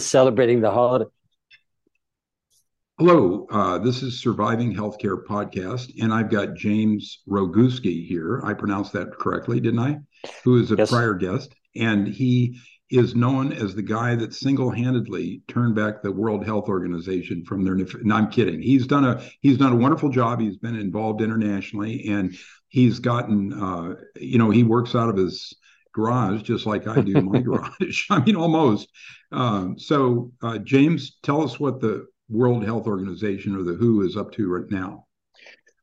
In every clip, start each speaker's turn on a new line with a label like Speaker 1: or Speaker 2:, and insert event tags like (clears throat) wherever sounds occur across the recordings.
Speaker 1: celebrating the holiday.
Speaker 2: Hello, uh, this is Surviving Healthcare Podcast, and I've got James Roguski here. I pronounced that correctly, didn't I? Who is a yes. prior guest, and he is known as the guy that single-handedly turned back the World Health Organization from their. No, I'm kidding. He's done a he's done a wonderful job. He's been involved internationally, and he's gotten. Uh, you know, he works out of his garage just like I do my (laughs) garage. (laughs) I mean, almost. Um, so, uh, James, tell us what the World Health Organization or the WHO is up to right now.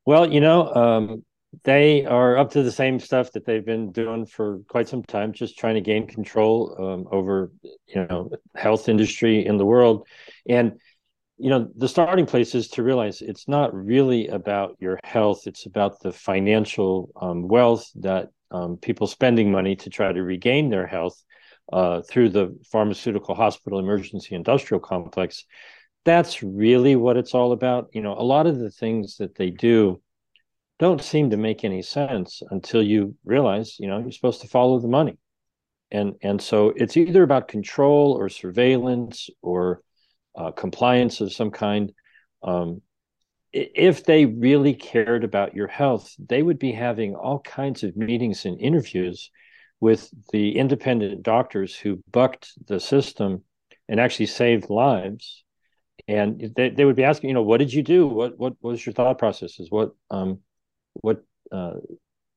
Speaker 1: Well, you know, um, they are up to the same stuff that they've been doing for quite some time, just trying to gain control um, over, you know, health industry in the world. And, you know, the starting place is to realize it's not really about your health; it's about the financial um, wealth that um, people spending money to try to regain their health uh, through the pharmaceutical hospital emergency industrial complex. That's really what it's all about. You know, a lot of the things that they do don't seem to make any sense until you realize, you know, you're supposed to follow the money. And, and so it's either about control or surveillance or uh, compliance of some kind. Um, if they really cared about your health, they would be having all kinds of meetings and interviews with the independent doctors who bucked the system and actually saved lives. And they, they would be asking, you know, what did you do? What what was your thought processes? What um what uh,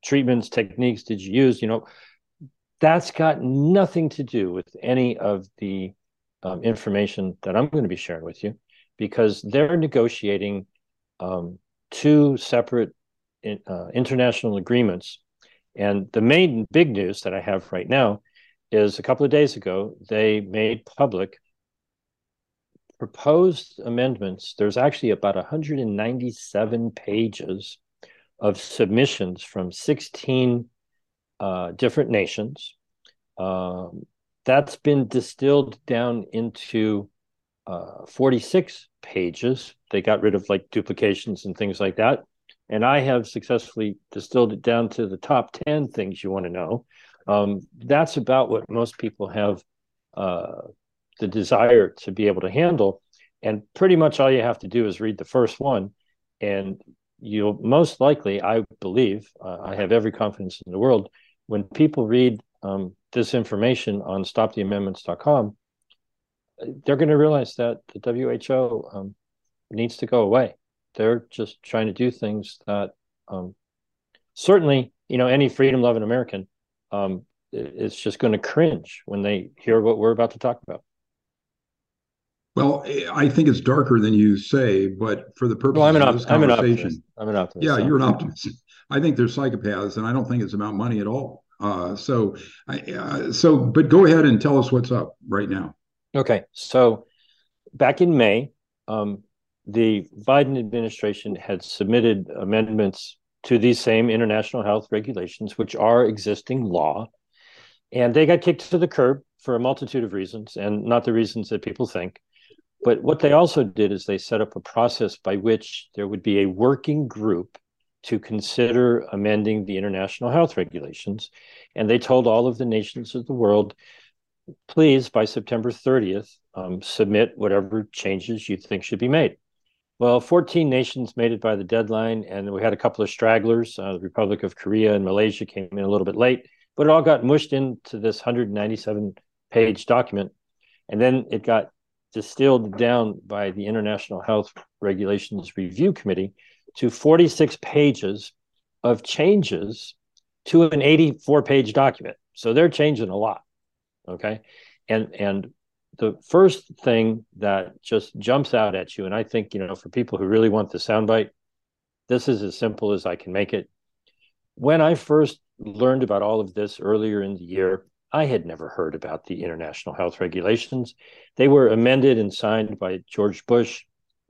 Speaker 1: treatments, techniques did you use? You know, that's got nothing to do with any of the um, information that I'm going to be sharing with you because they're negotiating um, two separate in, uh, international agreements. And the main big news that I have right now is a couple of days ago, they made public proposed amendments. There's actually about 197 pages of submissions from 16 uh, different nations. Um, that's been distilled down into uh, 46 pages. They got rid of like duplications and things like that. And I have successfully distilled it down to the top 10 things you want to know. Um, that's about what most people have uh, the desire to be able to handle. And pretty much all you have to do is read the first one, and you'll most likely, I believe, uh, I have every confidence in the world, when people read um, this information on stoptheamendments.com, they're going to realize that the WHO um, needs to go away. They're just trying to do things that um, certainly, you know, any freedom loving American um, is just going to cringe when they hear what we're about to talk about.
Speaker 2: Well, I think it's darker than you say, but for the purpose well, I'm an, of this I'm conversation,
Speaker 1: I'm an optimist.
Speaker 2: Yeah, you're an optimist. (laughs) I think they're psychopaths, and I don't think it's about money at all. Uh, so, I, uh, so, but go ahead and tell us what's up right now.
Speaker 1: Okay, so back in May, um, the Biden administration had submitted amendments to these same international health regulations, which are existing law, and they got kicked to the curb for a multitude of reasons, and not the reasons that people think. But what they also did is they set up a process by which there would be a working group to consider amending the international health regulations. And they told all of the nations of the world, please, by September 30th, um, submit whatever changes you think should be made. Well, 14 nations made it by the deadline, and we had a couple of stragglers. Uh, the Republic of Korea and Malaysia came in a little bit late, but it all got mushed into this 197 page document. And then it got distilled down by the International Health Regulations Review Committee to 46 pages of changes to an 84 page document. So they're changing a lot. Okay. And and the first thing that just jumps out at you, and I think, you know, for people who really want the soundbite, this is as simple as I can make it. When I first learned about all of this earlier in the year, I had never heard about the international health regulations. They were amended and signed by George Bush,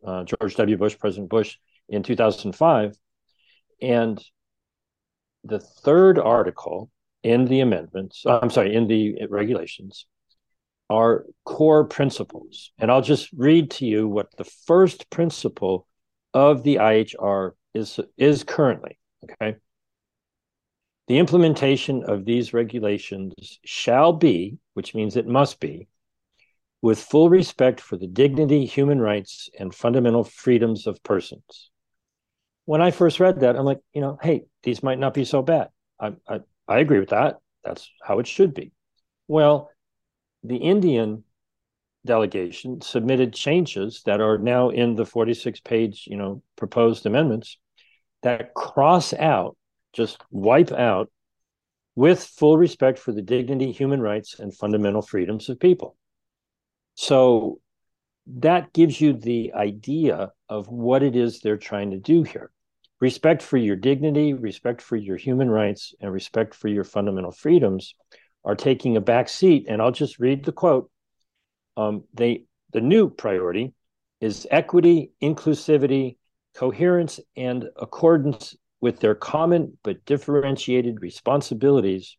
Speaker 1: uh, George W. Bush, President Bush, in 2005. And the third article in the amendments, I'm sorry, in the regulations, are core principles. And I'll just read to you what the first principle of the IHR is, is currently. Okay. The implementation of these regulations shall be, which means it must be, with full respect for the dignity, human rights, and fundamental freedoms of persons. When I first read that, I'm like, you know, hey, these might not be so bad. I, I, I agree with that. That's how it should be. Well, the Indian delegation submitted changes that are now in the 46 page, you know, proposed amendments that cross out, just wipe out with full respect for the dignity, human rights, and fundamental freedoms of people. So that gives you the idea of what it is they're trying to do here. Respect for your dignity, respect for your human rights, and respect for your fundamental freedoms are taking a back seat. And I'll just read the quote. Um, they the new priority is equity, inclusivity, coherence, and accordance with their common but differentiated responsibilities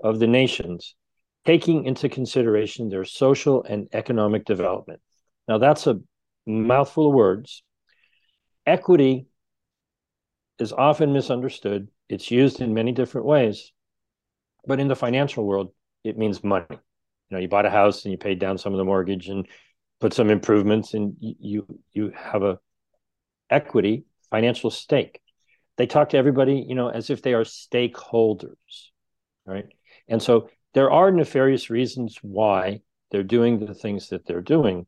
Speaker 1: of the nations taking into consideration their social and economic development. Now, that's a mouthful of words. Equity is often misunderstood, it's used in many different ways. But in the financial world, it means money. You know, you bought a house and you paid down some of the mortgage and put some improvements, and you you have a equity financial stake. They talk to everybody, you know, as if they are stakeholders, right? And so there are nefarious reasons why they're doing the things that they're doing.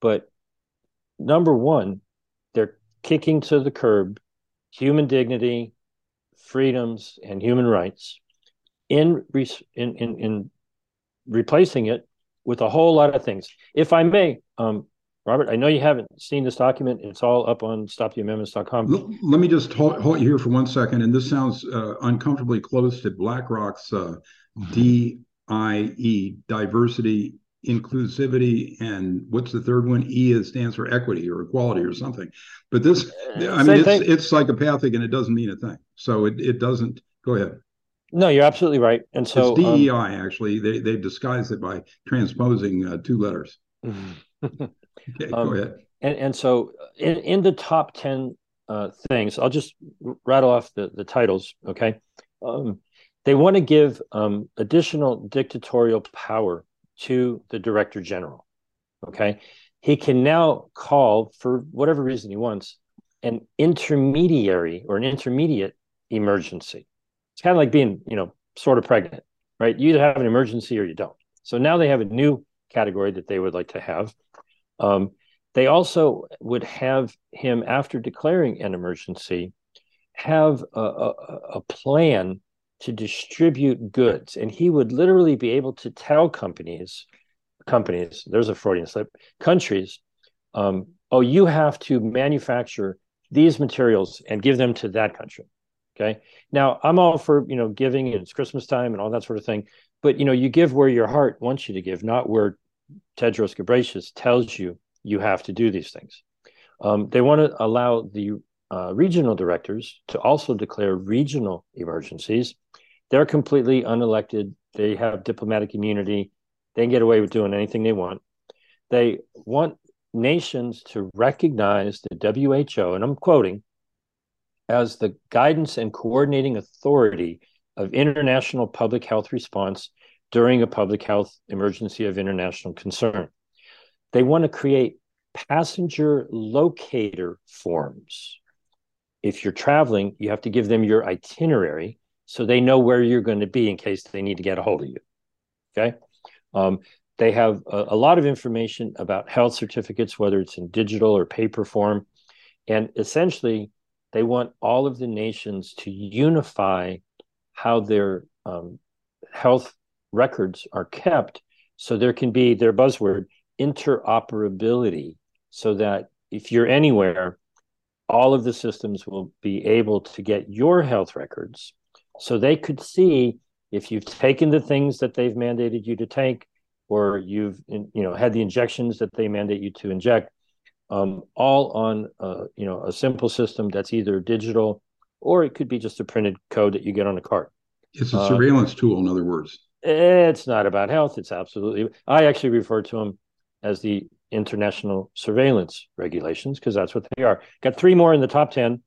Speaker 1: But number one, they're kicking to the curb human dignity, freedoms, and human rights in, in, in, in replacing it with a whole lot of things. If I may, um, Robert, I know you haven't seen this document. It's all up on stoptheamendments.com.
Speaker 2: Let me just hold, hold you here for one second. And this sounds uh, uncomfortably close to BlackRock's uh, DIE, diversity, inclusivity, and what's the third one? E is, stands for equity or equality or something. But this, uh, I mean, it's, it's psychopathic and it doesn't mean a thing. So it, it doesn't. Go ahead.
Speaker 1: No, you're absolutely right. And so
Speaker 2: it's DEI um, actually. They they disguised it by transposing uh, two letters. (laughs)
Speaker 1: okay, um, go ahead. And and so in in the top ten uh, things, I'll just rattle off the the titles. Okay, um, they want to give um, additional dictatorial power to the director general. Okay. He can now call, for whatever reason he wants, an intermediary or an intermediate emergency. It's kind of like being, you know, sort of pregnant, right? You either have an emergency or you don't. So now they have a new category that they would like to have. Um, they also would have him, after declaring an emergency, have a, a, a plan to distribute goods. And he would literally be able to tell companies companies there's a freudian slip countries um, oh you have to manufacture these materials and give them to that country. Okay. Now i'm all for you know giving and it's christmas time and all that sort of thing. But you know you give where your heart wants you to give not where tedros ghebreyesus tells you you have to do these things. Um, they want to allow the uh, regional directors to also declare regional emergencies. They're completely unelected. They have diplomatic immunity. They can get away with doing anything they want. They want nations to recognize the WHO, and I'm quoting, as the guidance and coordinating authority of international public health response during a public health emergency of international concern. They want to create passenger locator forms if you're traveling, you have to give them your itinerary so they know where you're going to be in case they need to get a hold of you. Okay. Um, they have a, a, lot of information about health certificates, whether it's in digital or paper form. And essentially, they want all of the nations to unify how their um, health records are kept so there can be their buzzword interoperability so that if you're anywhere all of the systems will be able to get your health records so they could see if you've taken the things that they've mandated you to take or you've you know had the injections that they mandate you to inject um, all on uh, you know a simple system that's either digital or it could be just a printed code that you get on a card
Speaker 2: it's a surveillance uh, tool in other words
Speaker 1: it's not about health it's absolutely i actually refer to them as the international surveillance regulations because that's what they are. Got three more in the top 10.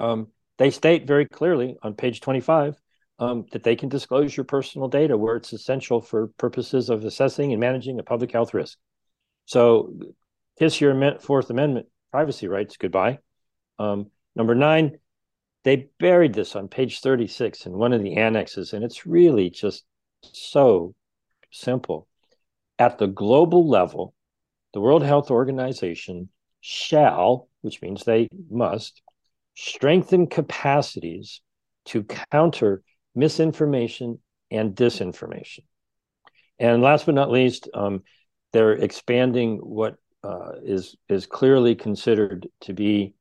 Speaker 1: Um, they state very clearly on page 25 um, that they can disclose your personal data where it's essential for purposes of assessing and managing a public health risk. So, kiss your Fourth Amendment privacy rights goodbye. Um, number nine, they buried this on page 36 in one of the annexes, and it's really just so simple. At the global level, the World Health Organization shall, which means they must, strengthen capacities to counter misinformation and disinformation. And last but not least, um, they're expanding what uh, is is clearly considered to be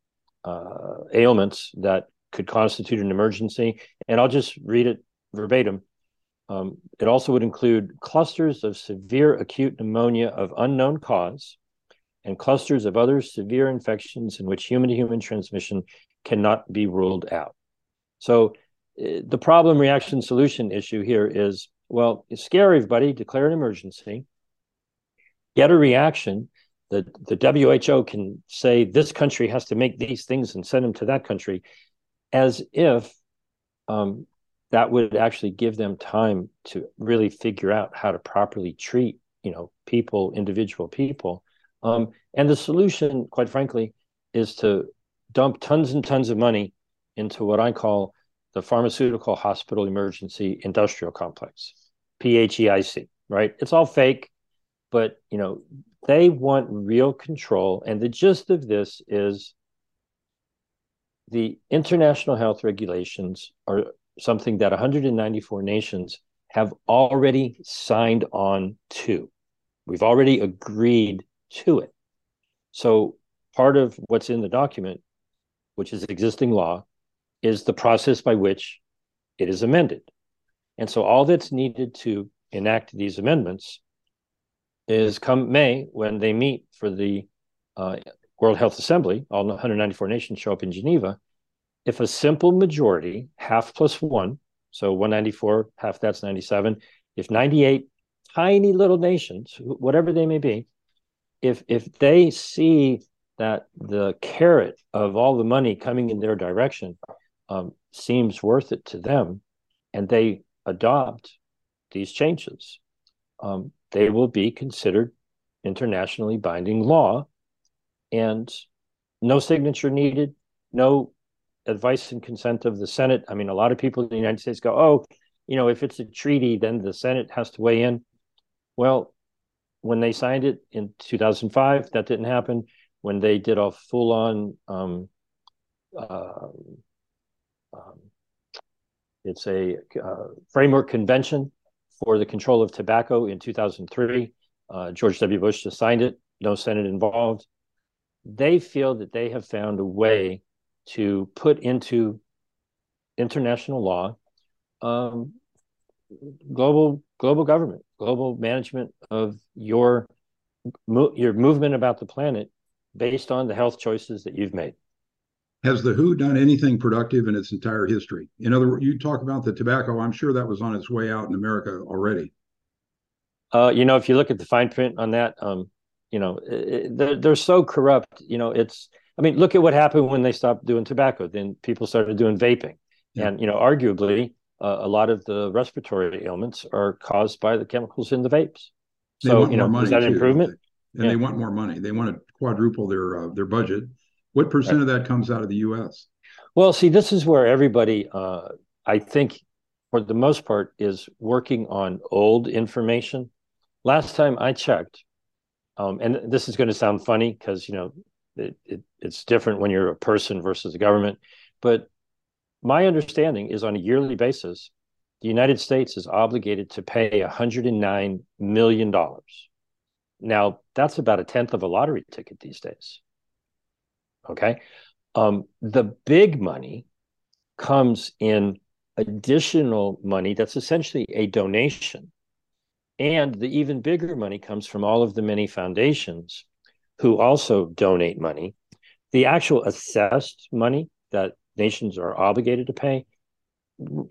Speaker 1: uh, ailments that could constitute an emergency. And I'll just read it verbatim. Um, it also would include clusters of severe acute pneumonia of unknown cause and clusters of other severe infections in which human to human transmission cannot be ruled out. So uh, the problem reaction solution issue here is well, scare everybody, declare an emergency, get a reaction. The, the WHO can say this country has to make these things and send them to that country as if um, that would actually give them time to really figure out how to properly treat you know people individual people um, and the solution quite frankly is to dump tons and tons of money into what i call the pharmaceutical hospital emergency industrial complex pheic right it's all fake but you know they want real control and the gist of this is the international health regulations are something that 194 nations have already signed on to. We've already agreed to it. So part of what's in the document, which is existing law, is the process by which it is amended. And so all that's needed to enact these amendments is come May when they meet for the uh, World Health Assembly, all 194 nations show up in Geneva. If a simple majority, half plus one, so 194, half that's 97, if 98 tiny little nations, whatever they may be, if if they see that the carrot of all the money coming in their direction um, seems worth it to them, and they adopt these changes, um, they will be considered internationally binding law and no signature needed, no advice and consent of the Senate. I mean, a lot of people in the United States go, oh, you know, if it's a treaty, then the Senate has to weigh in. Well, when they signed it in 2005, that didn't happen. When they did a full on, um, uh, um, it's a uh, framework convention for the control of tobacco in 2003. Uh, George W. Bush just signed it, no Senate involved they feel that they have found a way to put into international law um, global global government, global management of your your movement about the planet based on the health choices that you've made.
Speaker 2: Has the WHO done anything productive in its entire history? In other words, you talk about the tobacco. I'm sure that was on its way out in America already.
Speaker 1: Uh, you know, if you look at the fine print on that, um, you know they're, they're so corrupt you know it's i mean look at what happened when they stopped doing tobacco then people started doing vaping yeah. and you know arguably uh, a lot of the respiratory ailments are caused by the chemicals in the vapes so you know is that an improvement
Speaker 2: and yeah. they want more money they want to quadruple their uh, their budget what percent right. of that comes out of the us
Speaker 1: well see this is where everybody uh, i think for the most part is working on old information last time i checked um, and this is going to sound funny because you know it, it, it's different when you're a person versus a government. But my understanding is on a yearly basis, the United States is obligated to pay 109 million dollars. Now that's about a tenth of a lottery ticket these days. Okay, um, the big money comes in additional money that's essentially a donation and the even bigger money comes from all of the many foundations who also donate money. The actual assessed money that nations are obligated to pay,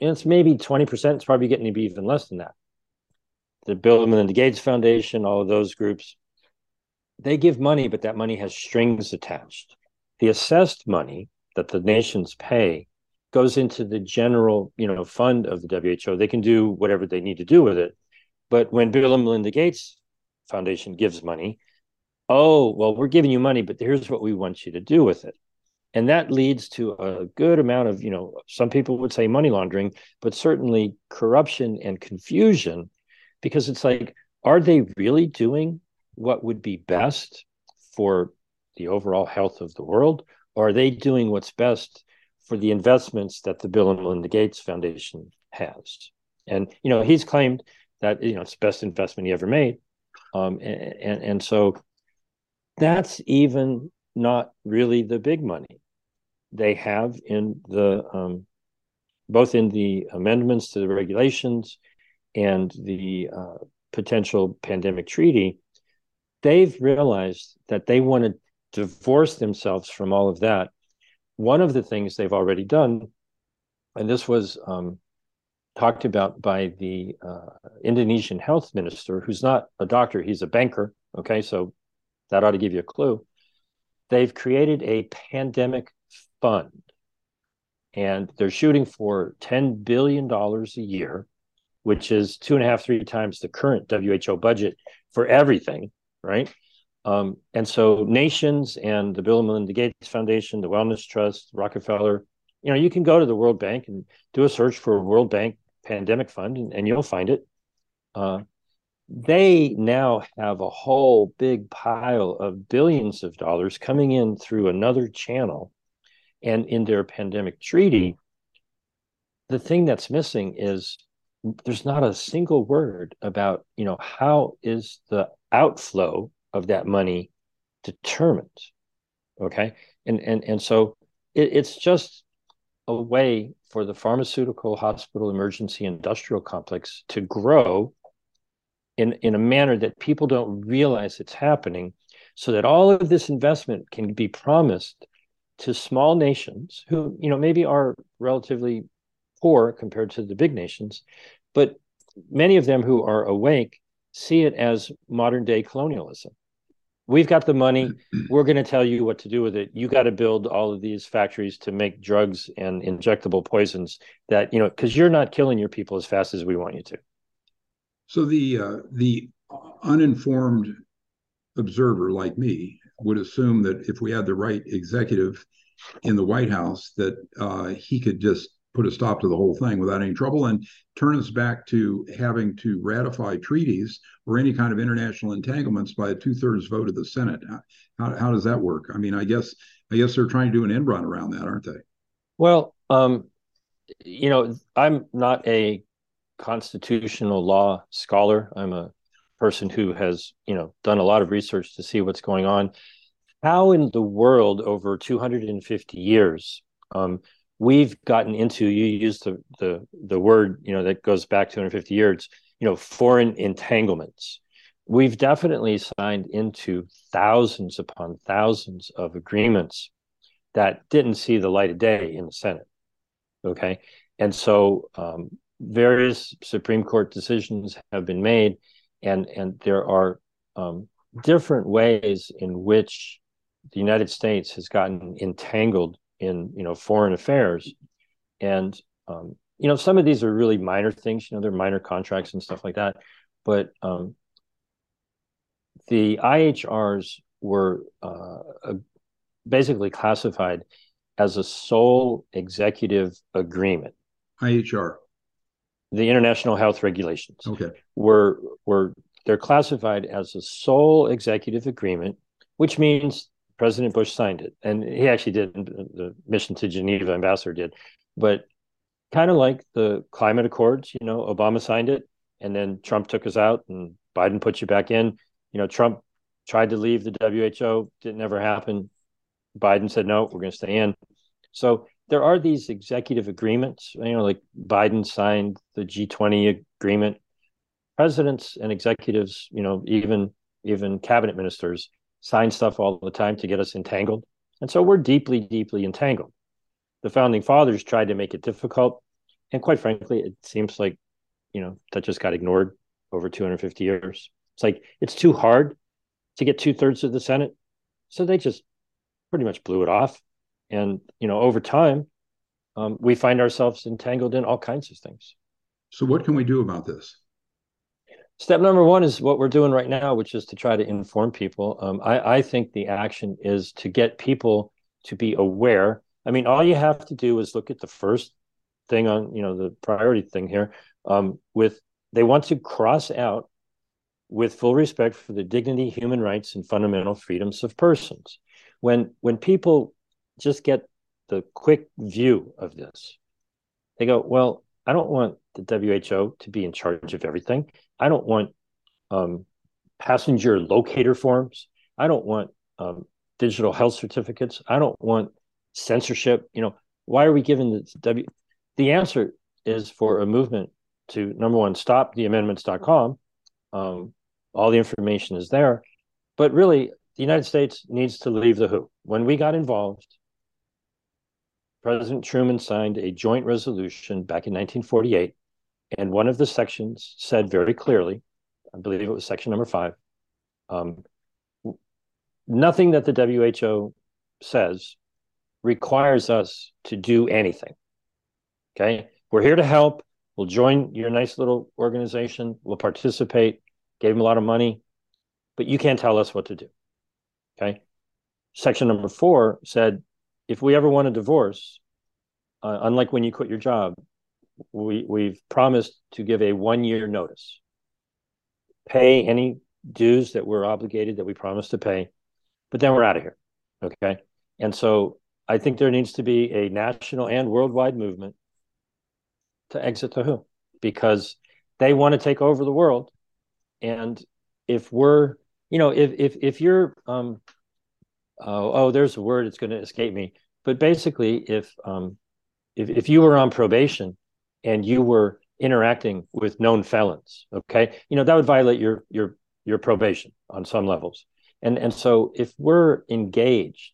Speaker 1: it's maybe 20%. It's probably getting to be even less than that. The Bill and Melinda Gates Foundation, all of those groups, they give money, but that money has strings attached. The assessed money that the nations pay goes into the general, you know, fund of the WHO. They can do whatever they need to do with it. But when Bill and Melinda Gates Foundation gives money, oh, well, we're giving you money, but here's what we want you to do with it. And that leads to a good amount of, you know, some people would say money laundering, but certainly corruption and confusion, because it's like, are they really doing what would be best for the overall health of the world? Or are they doing what's best for the investments that the Bill and Melinda Gates Foundation has? And, you know, he's claimed that, you know, it's the best investment he ever made. Um, and, and, and so that's even not really the big money they have in the um, both in the amendments to the regulations and the uh, potential pandemic treaty they've realized that they want to divorce themselves from all of that. One of the things they've already done and this was um, talked about by the uh, indonesian health minister who's not a doctor he's a banker okay? So that ought to give you a clue. They've created a pandemic fund and they're shooting for $10 billion a year, which is two and a half, three times the current WHO budget for everything, right? Um, and so nations and the Bill and Melinda Gates Foundation, the Wellness Trust, Rockefeller, you know, you can go to the World Bank and do a search for World Bank pandemic fund and, and you'll find it. Uh, they now have a whole big pile of billions of dollars coming in through another channel. And in their pandemic treaty, the thing that's missing is there's not a single word about, you know, how is the outflow of that money determined? Okay. And and and so it, it's just a way for the pharmaceutical hospital emergency industrial complex to grow in, in a manner that people don't realize it's happening, so that all of this investment can be promised to small nations who, you know, maybe are relatively poor compared to the big nations, but many of them who are awake see it as modern day colonialism. We've got the money. (clears throat) We're going to tell you what to do with it. You got to build all of these factories to make drugs and injectable poisons that, you know, because you're not killing your people as fast as we want you to.
Speaker 2: So the uh, the uninformed observer like me would assume that if we had the right executive in the White House, that uh, he could just put a stop to the whole thing without any trouble and turn us back to having to ratify treaties or any kind of international entanglements by a two-thirds vote of the Senate. How, how does that work? I mean, I guess I guess they're trying to do an end run around that, aren't they?
Speaker 1: Well, um, you know, I'm not a constitutional law scholar. I'm a person who has, you know, done a lot of research to see what's going on. How in the world over 250 years um, we've gotten into? You used the the the word, you know, that goes back 250 years. You know, foreign entanglements. We've definitely signed into thousands upon thousands of agreements that didn't see the light of day in the Senate. Okay, and so um, various Supreme Court decisions have been made, and and there are um, different ways in which the United States has gotten entangled in you know foreign affairs, and um, you know some of these are really minor things. You know, they're minor contracts and stuff like that, but um, the IHRs were uh, basically classified as a sole executive agreement.
Speaker 2: IHR
Speaker 1: the international health regulations
Speaker 2: okay.
Speaker 1: were were they're classified as a sole executive agreement, which means President Bush signed it, and he actually did. The mission to Geneva ambassador did, but kind of like the climate accords, you know, Obama signed it, and then Trump took us out, and Biden put you back in. You know, Trump tried to leave the WHO, didn't ever happen. Biden said no, we're going to stay in. So there are these executive agreements, you know, like Biden signed the G20 agreement. Presidents and executives, you know, even even cabinet ministers sign stuff all the time to get us entangled. And so we're deeply, deeply entangled. The founding fathers tried to make it difficult. And quite frankly, it seems like, you know, that just got ignored over 250 years. It's like it's too hard to get two thirds of the Senate. So they just pretty much blew it off and you know over time um, we find ourselves entangled in all kinds of things.
Speaker 2: So, what can we do about this?
Speaker 1: Step number one is what we're doing right now, which is to try to inform people. Um, I, I think the action is to get people to be aware. I mean, all you have to do is look at the first thing on, you know, the priority thing here. Um, with they want to cross out with full respect for the dignity, human rights, and fundamental freedoms of persons. When when people just get the quick view of this, they go, well, I don't want the WHO to be in charge of everything. I don't want um, passenger locator forms. I don't want um, digital health certificates. I don't want censorship. You know, why are we giving the W? The answer is for a movement to number one, stop the amendments.com. Um, all the information is there. But really, the United States needs to leave the WHO. When we got involved, President Truman signed a joint resolution back in 1948. And one of the sections said very clearly, I believe it was section number five, um, nothing that the WHO says requires us to do anything. Okay. We're here to help. We'll join your nice little organization. We'll participate. Gave them a lot of money, but you can't tell us what to do. Okay. Section number four said if we ever want a divorce, uh, unlike when you quit your job, we we've promised to give a one year notice, pay any dues that we're obligated that we promised to pay, but then we're out of here. Okay, and so I think there needs to be a national and worldwide movement to exit the WHO because they want to take over the world, and if we're you know if if if you're um oh, oh there's a word it's going to escape me but basically if um if, if you were on probation and you were interacting with known felons okay you know that would violate your your your probation on some levels. And and so if we're engaged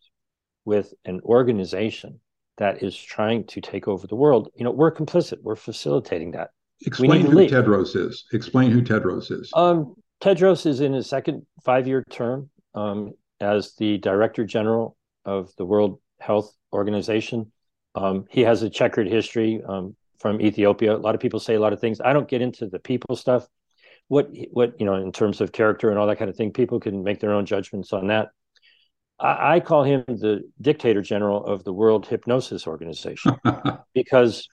Speaker 1: with an organization that is trying to take over the world you know we're complicit. We're facilitating that.
Speaker 2: Explain who leave. tedros is. Explain who tedros is.
Speaker 1: Um, tedros is in his second five-year term um, as the director general of the world health organization um, he has a checkered history um, from Ethiopia. A lot of people say a lot of things. I don't get into the people stuff. What what you know in terms of character and all that kind of thing. People can make their own judgments on that. I, I call him the dictator general of the World Hypnosis Organization (laughs) because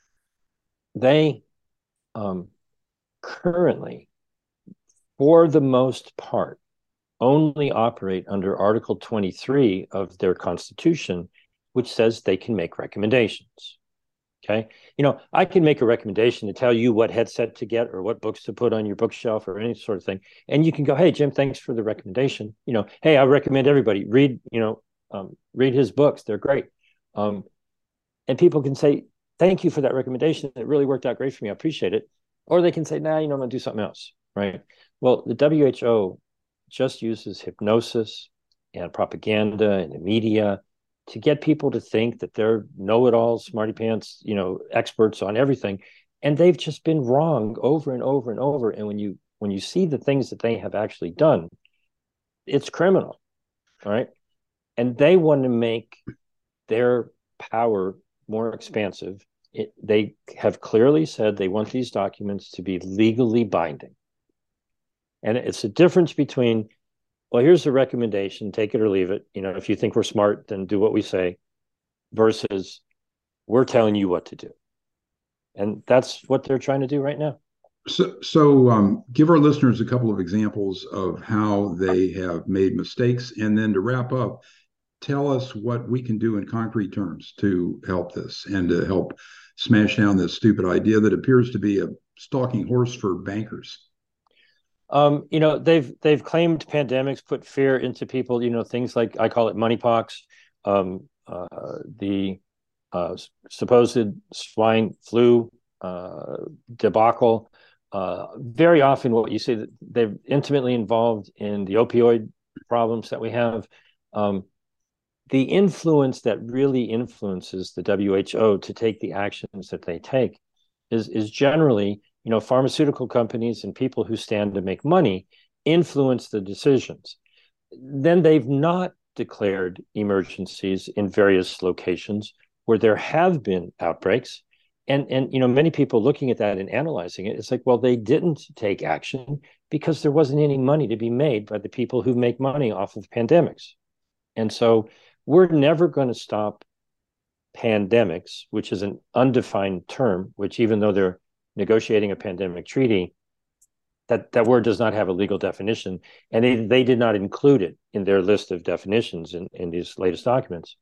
Speaker 1: they um, currently, for the most part, only operate under Article 23 of their constitution, which says they can make recommendations. Okay. You know, I can make a recommendation to tell you what headset to get or what books to put on your bookshelf or any sort of thing. And you can go, hey, Jim, thanks for the recommendation. You know, hey, I recommend everybody read, you know, um, read his books. They're great. Um, and people can say, thank you for that recommendation. It really worked out great for me. I appreciate it. Or they can say, nah, you know, I'm going to do something else. Right. Well, the WHO just uses hypnosis and propaganda and the media to get people to think that they're know-it-all smarty pants you know experts on everything. And they've just been wrong over and over and over. And when you when you see the things that they have actually done it's criminal right? And they want to make their power more expansive. It, they have clearly said they want these documents to be legally binding. And it's a difference between well, here's the recommendation, take it or leave it. You know, if you think we're smart, then do what we say, versus we're telling you what to do. And that's what they're trying to do right now.
Speaker 2: So, so um, give our listeners a couple of examples of how they have made mistakes. And then to wrap up, tell us what we can do in concrete terms to help this and to help smash down this stupid idea that appears to be a stalking horse for bankers.
Speaker 1: Um, you know, they've they've claimed pandemics put fear into people. You know, things like I call it moneypox, um, uh, the uh, supposed swine flu uh, debacle. Uh, very often, what you see they're intimately involved in the opioid problems that we have. Um, the influence that really influences the WHO to take the actions that they take is is generally you know, pharmaceutical companies and people who stand to make money influence the decisions. Then they've not declared emergencies in various locations where there have been outbreaks and and you know many people looking at that and analyzing it it's like well they didn't take action because there wasn't any money to be made by the people who make money off of pandemics and so we're never going to stop pandemics which is an undefined term which even though they're negotiating a pandemic treaty that that word does not have a legal definition and they, they did not include it in their list of definitions in, in these latest documents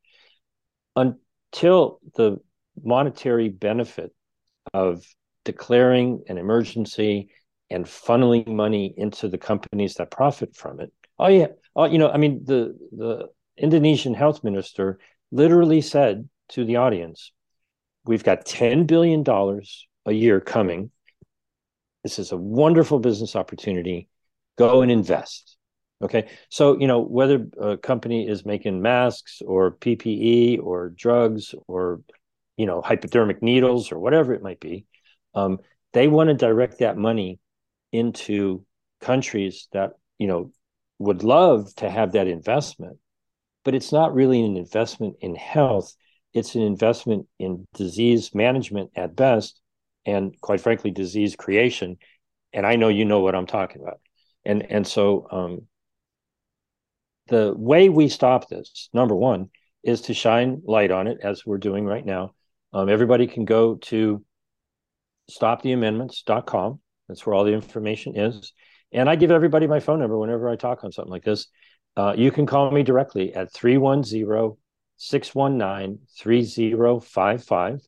Speaker 1: until the monetary benefit of declaring an emergency and funneling money into the companies that profit from it. Oh yeah, oh you know, I mean the the Indonesian health minister literally said to the audience, "We've got ten billion dollars a year coming. This is a wonderful business opportunity. Go and invest." Okay, so you know whether a company is making masks or PPE or drugs or you know hypodermic needles or whatever it might be um, they want to direct that money into countries that you know would love to have that investment but it's not really an investment in health it's an investment in disease management at best and quite frankly disease creation and i know you know what i'm talking about and and so um, the way we stop this number one is to shine light on it as we're doing right now um, everybody can go to stoptheamendments.com. That's where all the information is. And I give everybody my phone number whenever I talk on something like this. Uh, you can call me directly at 310 619 3055.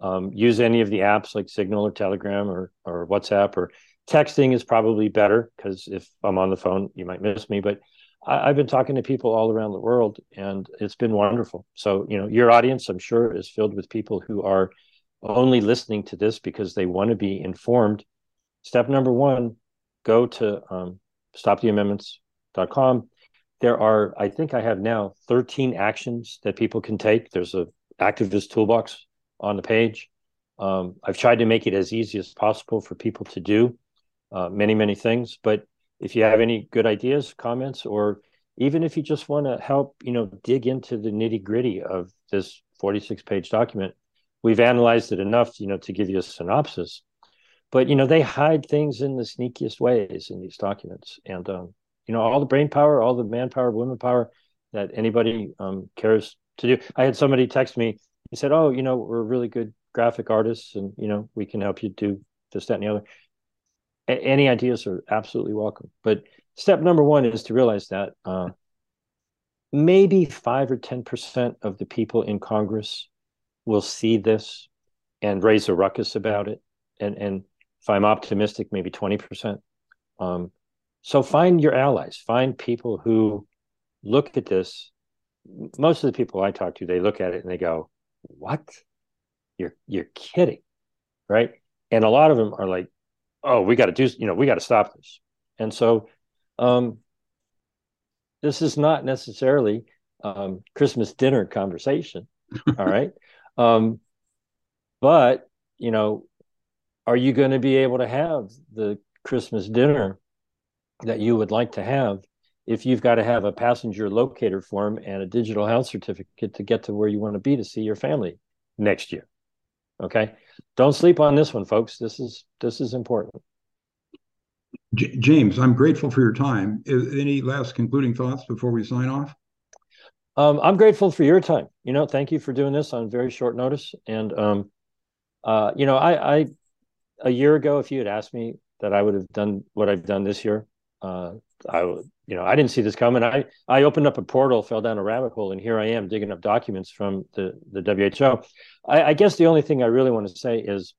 Speaker 1: Um, use any of the apps like Signal or Telegram or, or WhatsApp or texting is probably better because if I'm on the phone, you might miss me. But I, have been talking to people all around the world, and it's been wonderful. So, you know, your audience, I'm sure, is filled with people who are only listening to this because they want to be informed. Step number one: go to um, stoptheamendments.com. There are, I think, I have now 13 actions that people can take. There's a activist toolbox on the page. Um, I've tried to make it as easy as possible for people to do uh, many, many things, but if you have any good ideas, comments, or even if you just want to help, you know, dig into the nitty gritty of this 46 page document, we've analyzed it enough, you know, to give you a synopsis. But you know, they hide things in the sneakiest ways in these documents, and um, you know, all the brain power, all the manpower, women power that anybody um, cares to do. I had somebody text me. He said, "Oh, you know, we're really good graphic artists, and you know, we can help you do this, that, and the other." any ideas are absolutely welcome. But step number one is to realize that uh, maybe five or 10% of the people in Congress will see this and raise a ruckus about it. And, and if I'm optimistic, maybe 20%. Um, so find your allies, find people who look at this. Most of the people I talk to, they look at it and they go, What? You're you're kidding. Right. And a lot of them are like, oh, we got to do, you know, we got to stop this. And so, um, this is not necessarily um, Christmas dinner conversation. (laughs) all right. Um, but, you know, are you going to be able to have the Christmas dinner that you would like to have if you've got to have a passenger locator form and a digital health certificate to get to where you want to be to see your family next year? Okay. Don't sleep on this one, folks. This is this is important.
Speaker 2: J- James, I'm grateful for your time. Is, any last concluding thoughts before we sign off?
Speaker 1: Um, I'm grateful for your time. You know, thank you for doing this on very short notice. And um, uh, you know, I, I a year ago, if you had asked me that I would have done what I've done this year, uh, I would, you know, I didn't see this coming. I I opened up a portal, fell down a rabbit hole, and here I am digging up documents from the the WHO. I, I guess the only thing I really want to say is,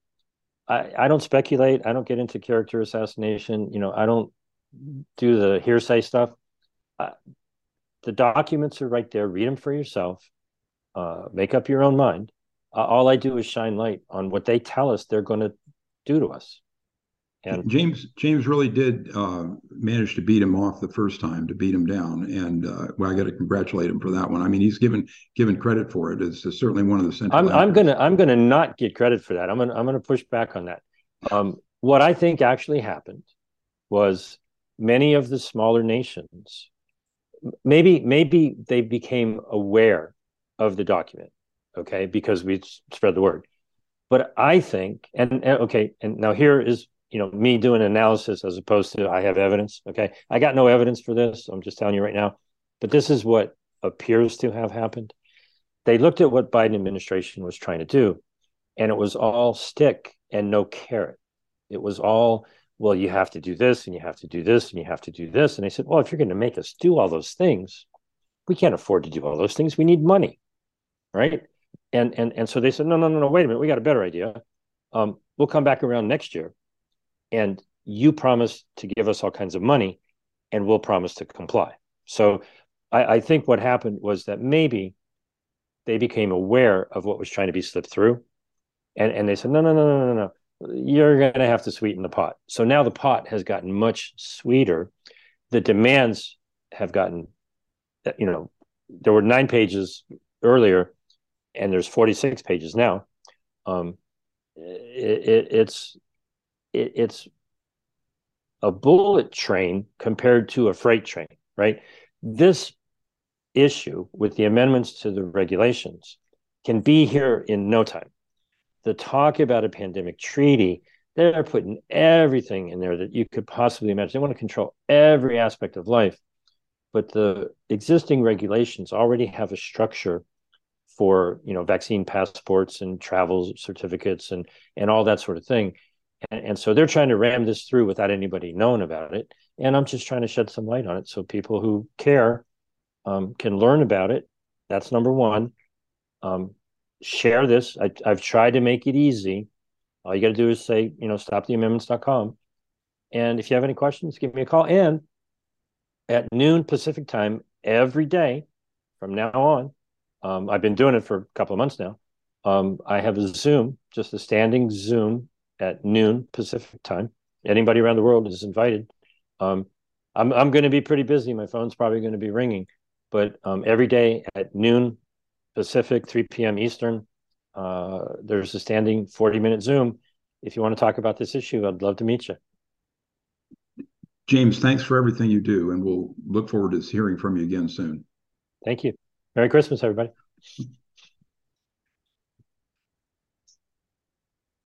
Speaker 1: I I don't speculate. I don't get into character assassination. You know, I don't do the hearsay stuff. Uh, the documents are right there. Read them for yourself. Uh, make up your own mind. Uh, all I do is shine light on what they tell us they're going to do to us.
Speaker 2: And James James really did uh, manage to beat him off the first time to beat him down, and uh, well, I got to congratulate him for that one. I mean, he's given given credit for it. It's, it's certainly one of the central.
Speaker 1: I'm, I'm, gonna I'm gonna not get credit for that. I'm gonna I'm gonna push back on that. Um, what I think actually happened was many of the smaller nations, maybe maybe they became aware of the document. okay, because we spread the word. But I think, and, and okay, and now here is you know me doing analysis as opposed to I have evidence. Okay, I got no evidence for this. I'm just telling you right now. But this is what appears to have happened. They looked at what Biden administration was trying to do, and it was all stick and no carrot. It was all well, you have to do this and you have to do this and you have to do this. And they said, well, if you're going to make us do all those things, we can't afford to do all those things. We need money, right? And and and so they said, no, no, no, no. Wait a minute. We got a better idea. Um, we'll come back around next year, and you promise to give us all kinds of money, and we'll promise to comply. So I, I think what happened was that maybe they became aware of what was trying to be slipped through, and and they said, no, no, no, no, no, no. You're going to have to sweeten the pot. So now the pot has gotten much sweeter. The demands have gotten you know, there were nine pages earlier, and there's 46 pages now. Um, it, it, it's it, it's a bullet train compared to a freight train, right? This issue with the amendments to the regulations can be here in no time. The talk about a pandemic treaty, they're putting everything in there that you could possibly imagine. They want to control every aspect of life but the existing regulations already have a structure for you know vaccine passports and travel certificates and and all that sort of thing and, and, so they're trying to ram this through without anybody knowing about it. And i'm just trying to shed some light on it so people who care um, can learn about it. That's number one. Um, share this. I, i've tried to make it easy. All you got to do is say you know stoptheamendments.com and if you have any questions give me a call. And at noon Pacific time every day from now on. Um, I've been doing it for a couple of months now. Um, I have a Zoom, just a standing Zoom at noon Pacific time. Anybody around the world is invited. Um, I'm I'm going to be pretty busy. My phone's probably going to be ringing, but um, every day at noon Pacific, 3 p.m. Eastern, uh, there's a standing 40 minute Zoom. If you want to talk about this issue, I'd love to meet you.
Speaker 2: James, thanks for everything you do, and we'll look forward to hearing from you again soon.
Speaker 1: Thank you. Merry Christmas, everybody. (laughs)